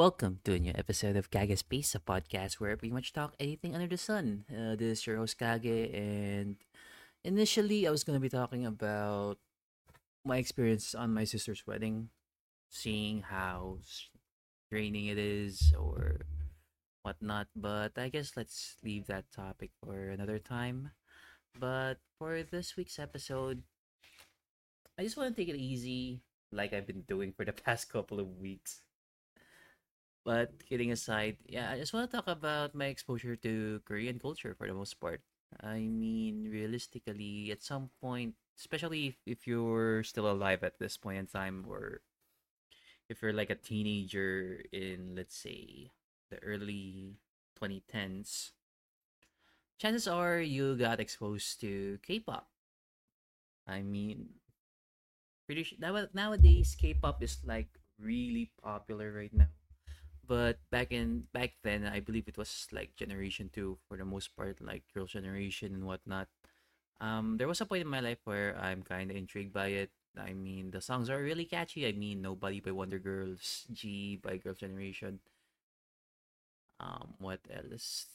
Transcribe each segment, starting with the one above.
Welcome to a new episode of Kage Space, a podcast where I pretty much talk anything under the sun. Uh, this is your host Kage, and initially I was going to be talking about my experience on my sister's wedding, seeing how draining it is or whatnot, but I guess let's leave that topic for another time. But for this week's episode, I just want to take it easy, like I've been doing for the past couple of weeks. But kidding aside, yeah, I just want to talk about my exposure to Korean culture for the most part. I mean, realistically, at some point, especially if, if you're still alive at this point in time, or if you're like a teenager in, let's say, the early 2010s, chances are you got exposed to K-pop. I mean, pretty sure nowadays K-pop is like really popular right now. But back in back then, I believe it was like Generation Two for the most part, like Girls' Generation and whatnot. Um, there was a point in my life where I'm kind of intrigued by it. I mean, the songs are really catchy. I mean, Nobody by Wonder Girls, G by Girls' Generation. Um, what else?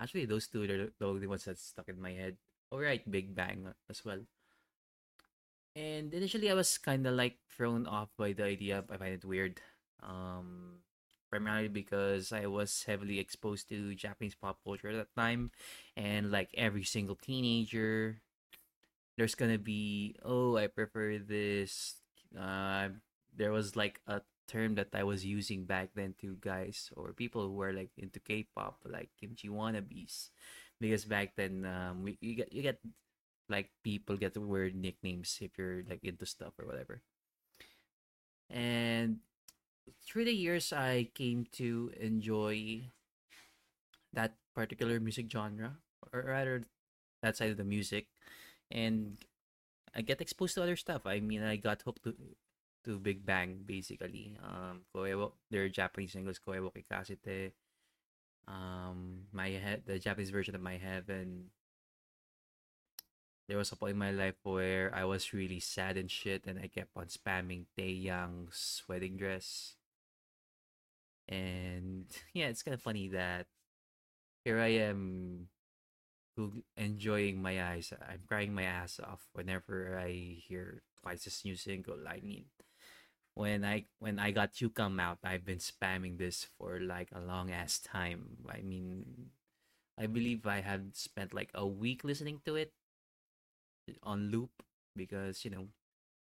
Actually, those two are the only ones that stuck in my head. Alright, Big Bang as well. And initially, I was kind of like thrown off by the idea. I find it weird. Um, primarily because I was heavily exposed to Japanese pop culture at that time, and like every single teenager, there's gonna be oh I prefer this. Uh, there was like a term that I was using back then to guys or people who were like into K-pop, like kimchi wannabes, because back then um we, you get you get like people get weird nicknames if you're like into stuff or whatever. And through the years, I came to enjoy that particular music genre, or rather, that side of the music, and I get exposed to other stuff. I mean, I got hooked to to Big Bang basically. Um, Koewo, their Japanese English Koewo Kikasete. Um, my head, the Japanese version of My Heaven. There was a point in my life where I was really sad and shit, and I kept on spamming Taeyang's wedding dress. And yeah, it's kind of funny that here I am enjoying my eyes. I'm crying my ass off whenever I hear Twice's new single. I mean, when I when I got you come out, I've been spamming this for like a long ass time. I mean, I believe I had spent like a week listening to it on loop because you know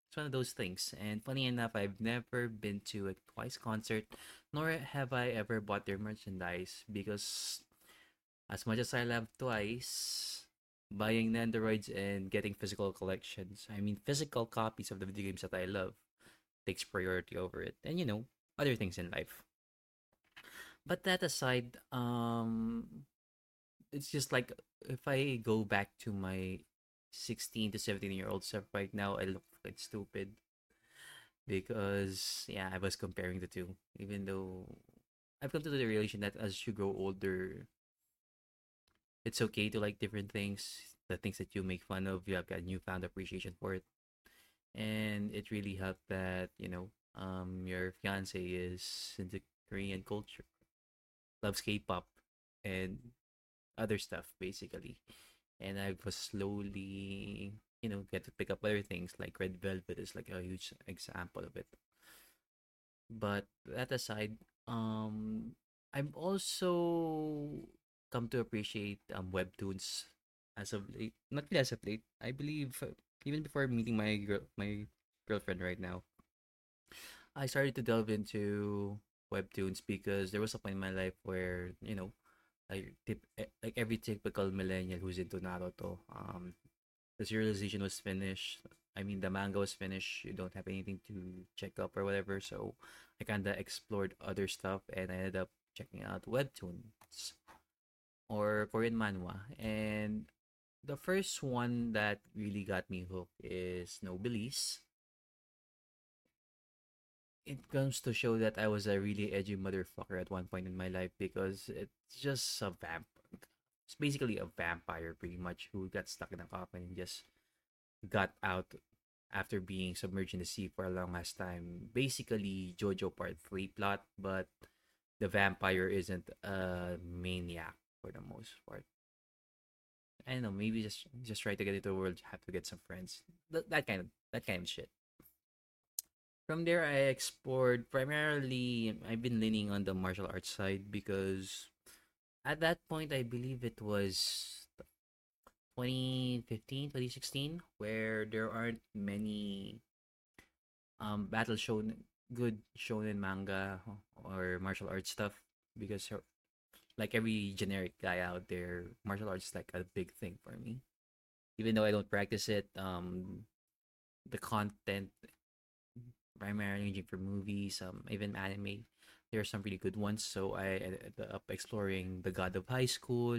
it's one of those things. And funny enough, I've never been to a Twice concert, nor have I ever bought their merchandise because as much as I love Twice, buying Nendoroids and getting physical collections, I mean physical copies of the video games that I love, takes priority over it. And you know, other things in life. But that aside, um it's just like if I go back to my 16 to 17 year old self right now, I look like stupid because yeah, I was comparing the two. Even though I've come to the realization that as you grow older, it's okay to like different things. The things that you make fun of, you have got newfound appreciation for it, and it really helped that you know um your fiance is into Korean culture, loves K-pop, and other stuff basically and I was slowly, you know, get to pick up other things like Red Velvet is like a huge example of it. But that aside, um, I've also come to appreciate um webtoons as of late. Not really as of late. I believe uh, even before meeting my girl, my girlfriend right now, I started to delve into webtoons because there was a point in my life where you know like tip, eh, like every typical millennial who's into Naruto, um, the serialization was finished. I mean, the manga was finished. You don't have anything to check up or whatever. So I kind of explored other stuff and I ended up checking out webtoons or Korean manhwa. And the first one that really got me hooked is Noblesse it comes to show that I was a really edgy motherfucker at one point in my life because it's just a vamp. It's basically a vampire, pretty much, who got stuck in a coffin and just got out after being submerged in the sea for a long ass time. Basically, JoJo Part 3 plot, but the vampire isn't a maniac for the most part. I don't know, maybe just just try to get into the world, have to get some friends. That, that kind of that kind of shit. From there, I explored primarily. I've been leaning on the martial arts side because at that point, I believe it was 2015, 2016, where there aren't many um battle shown good shonen manga or martial arts stuff because like every generic guy out there, martial arts is like a big thing for me. Even though I don't practice it, um, the content primarily ranging for movies, um, even anime, there are some really good ones. So I ended up exploring the God of High School,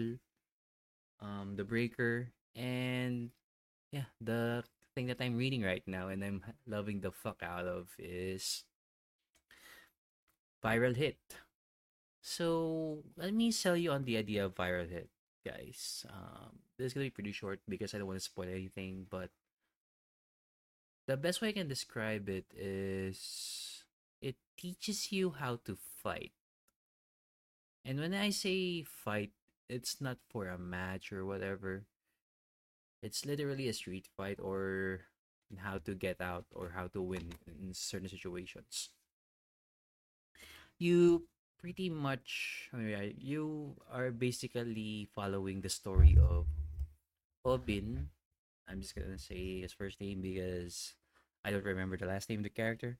um, the Breaker, and yeah, the thing that I'm reading right now and I'm loving the fuck out of is Viral Hit so let me sell you on the idea of viral hit, guys. Um, this is gonna be pretty short because I don't want to spoil anything, but the best way I can describe it is it teaches you how to fight. And when I say fight, it's not for a match or whatever. It's literally a street fight or how to get out or how to win in certain situations. You pretty much you are basically following the story of Obin. I'm just gonna say his first name because I don't remember the last name of the character.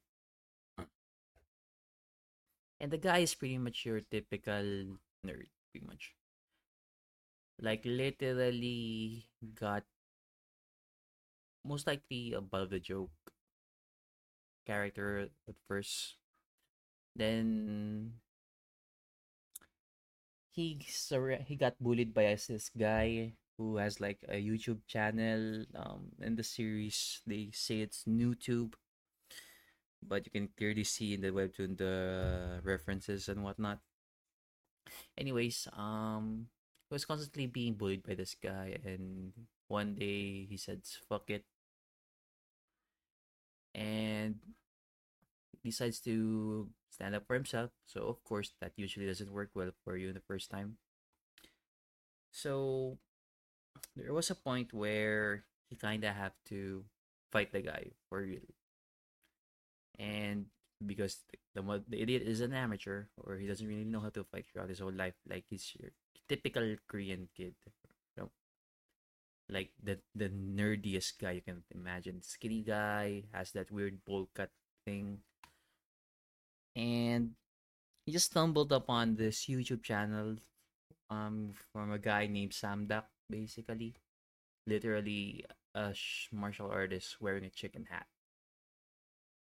And the guy is pretty much your typical nerd, pretty much. Like literally got most likely above the joke character at first. Then he sur- he got bullied by this guy who has like a YouTube channel. Um, in the series, they say it's NewTube, but you can clearly see in the webtoon the references and whatnot. Anyways, um, he was constantly being bullied by this guy, and one day he said, "Fuck it," and decides to stand up for himself. So of course that usually doesn't work well for you the first time. So there was a point where he kind of have to fight the guy for real. And because the, the, idiot is an amateur or he doesn't really know how to fight throughout his whole life like he's your typical Korean kid. You know? Like the the nerdiest guy you can imagine. Skinny guy, has that weird bowl cut thing and he just stumbled upon this YouTube channel um from a guy named Sam Duck, basically, literally a martial artist wearing a chicken hat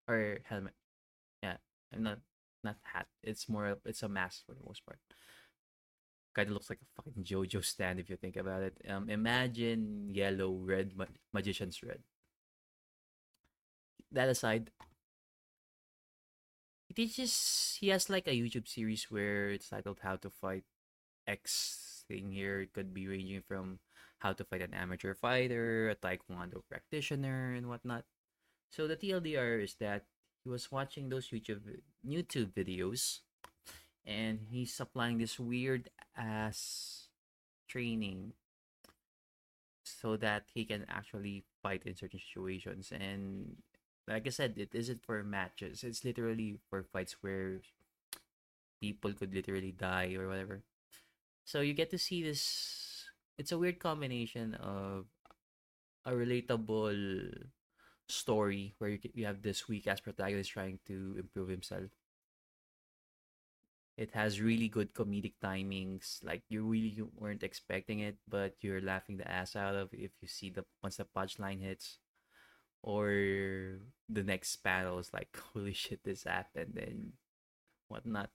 or helmet. Yeah, I'm not not hat. It's more it's a mask for the most part. Kind of looks like a fucking JoJo stand if you think about it. Um, imagine yellow, red, ma- magician's red. That aside, he teaches he has like a YouTube series where it's titled How to Fight X thing here. It could be ranging from how to fight an amateur fighter, a taekwondo practitioner, and whatnot. So the TLDR is that he was watching those YouTube YouTube videos and he's applying this weird ass training so that he can actually fight in certain situations and like I said, it isn't for matches. It's literally for fights where people could literally die or whatever. So you get to see this. It's a weird combination of a relatable story where you, you have this weak ass protagonist trying to improve himself. It has really good comedic timings. Like you really weren't expecting it, but you're laughing the ass out of if you see the once the punchline hits or the next panel is like holy shit this happened and whatnot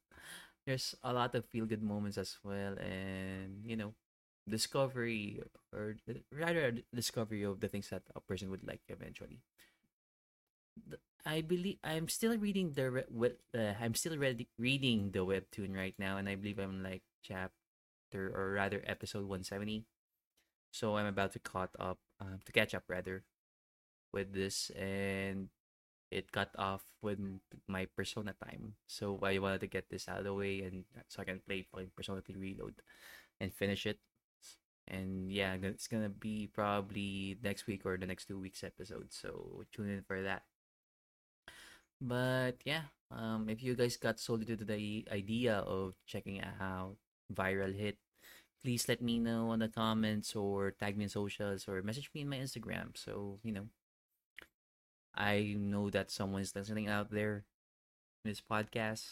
there's a lot of feel good moments as well and you know discovery or rather discovery of the things that a person would like eventually i believe i'm still reading the uh, i'm still read, reading the webtoon right now and i believe i'm like chapter or rather episode 170 so i'm about to caught up um, to catch up rather with this and it cut off with my Persona time. So I wanted to get this out of the way and so I can play Persona 3 Reload and finish it. And yeah, it's gonna be probably next week or the next two weeks episode. So tune in for that. But yeah, um, if you guys got sold into the idea of checking out Viral Hit, please let me know on the comments or tag me in socials or message me in my Instagram. So, you know, I know that someone is listening out there in this podcast.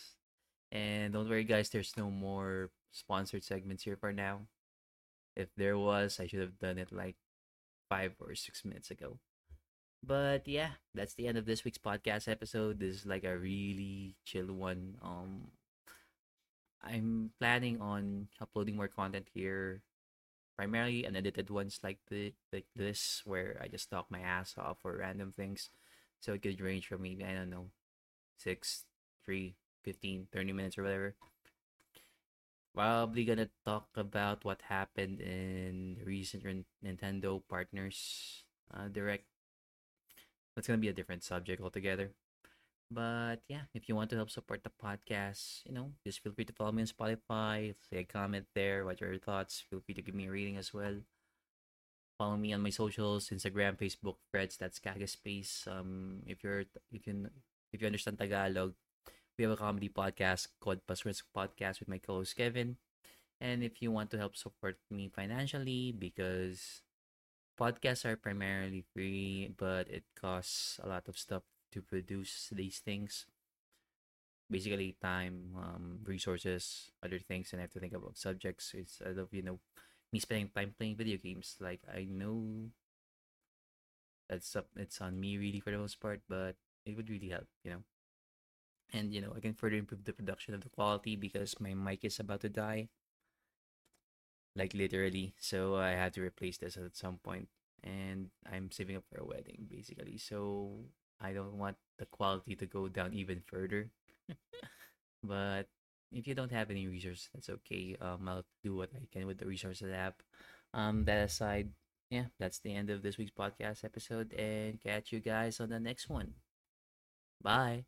And don't worry, guys, there's no more sponsored segments here for now. If there was, I should have done it like five or six minutes ago. But yeah, that's the end of this week's podcast episode. This is like a really chill one. Um I'm planning on uploading more content here. Primarily unedited ones like the like this where I just talk my ass off for random things. So it could range from maybe I don't know, 6, 3, 15, 30 minutes or whatever. Probably gonna talk about what happened in recent Nintendo Partners uh, Direct that's gonna be a different subject altogether. But yeah, if you want to help support the podcast, you know, just feel free to follow me on Spotify, say a comment there, what are your thoughts. Feel free to give me a rating as well. Follow me on my socials, Instagram, Facebook, Threads, that's Kage Space. Um if you're if you if you understand Tagalog, we have a comedy podcast called BasuRants Podcast with my co-host Kevin. And if you want to help support me financially because podcasts are primarily free, but it costs a lot of stuff to produce these things. Basically, time, um, resources, other things, and I have to think about subjects It's instead of you know me spending time playing video games. Like I know that's up, it's on me really for the most part, but it would really help, you know. And you know, I can further improve the production of the quality because my mic is about to die like literally. So I had to replace this at some point, and I'm saving up for a wedding basically. So I don't want the quality to go down even further. but if you don't have any resources, that's okay. Um, I'll do what I can with the resources have. Um, that aside, yeah, that's the end of this week's podcast episode, and catch you guys on the next one. Bye.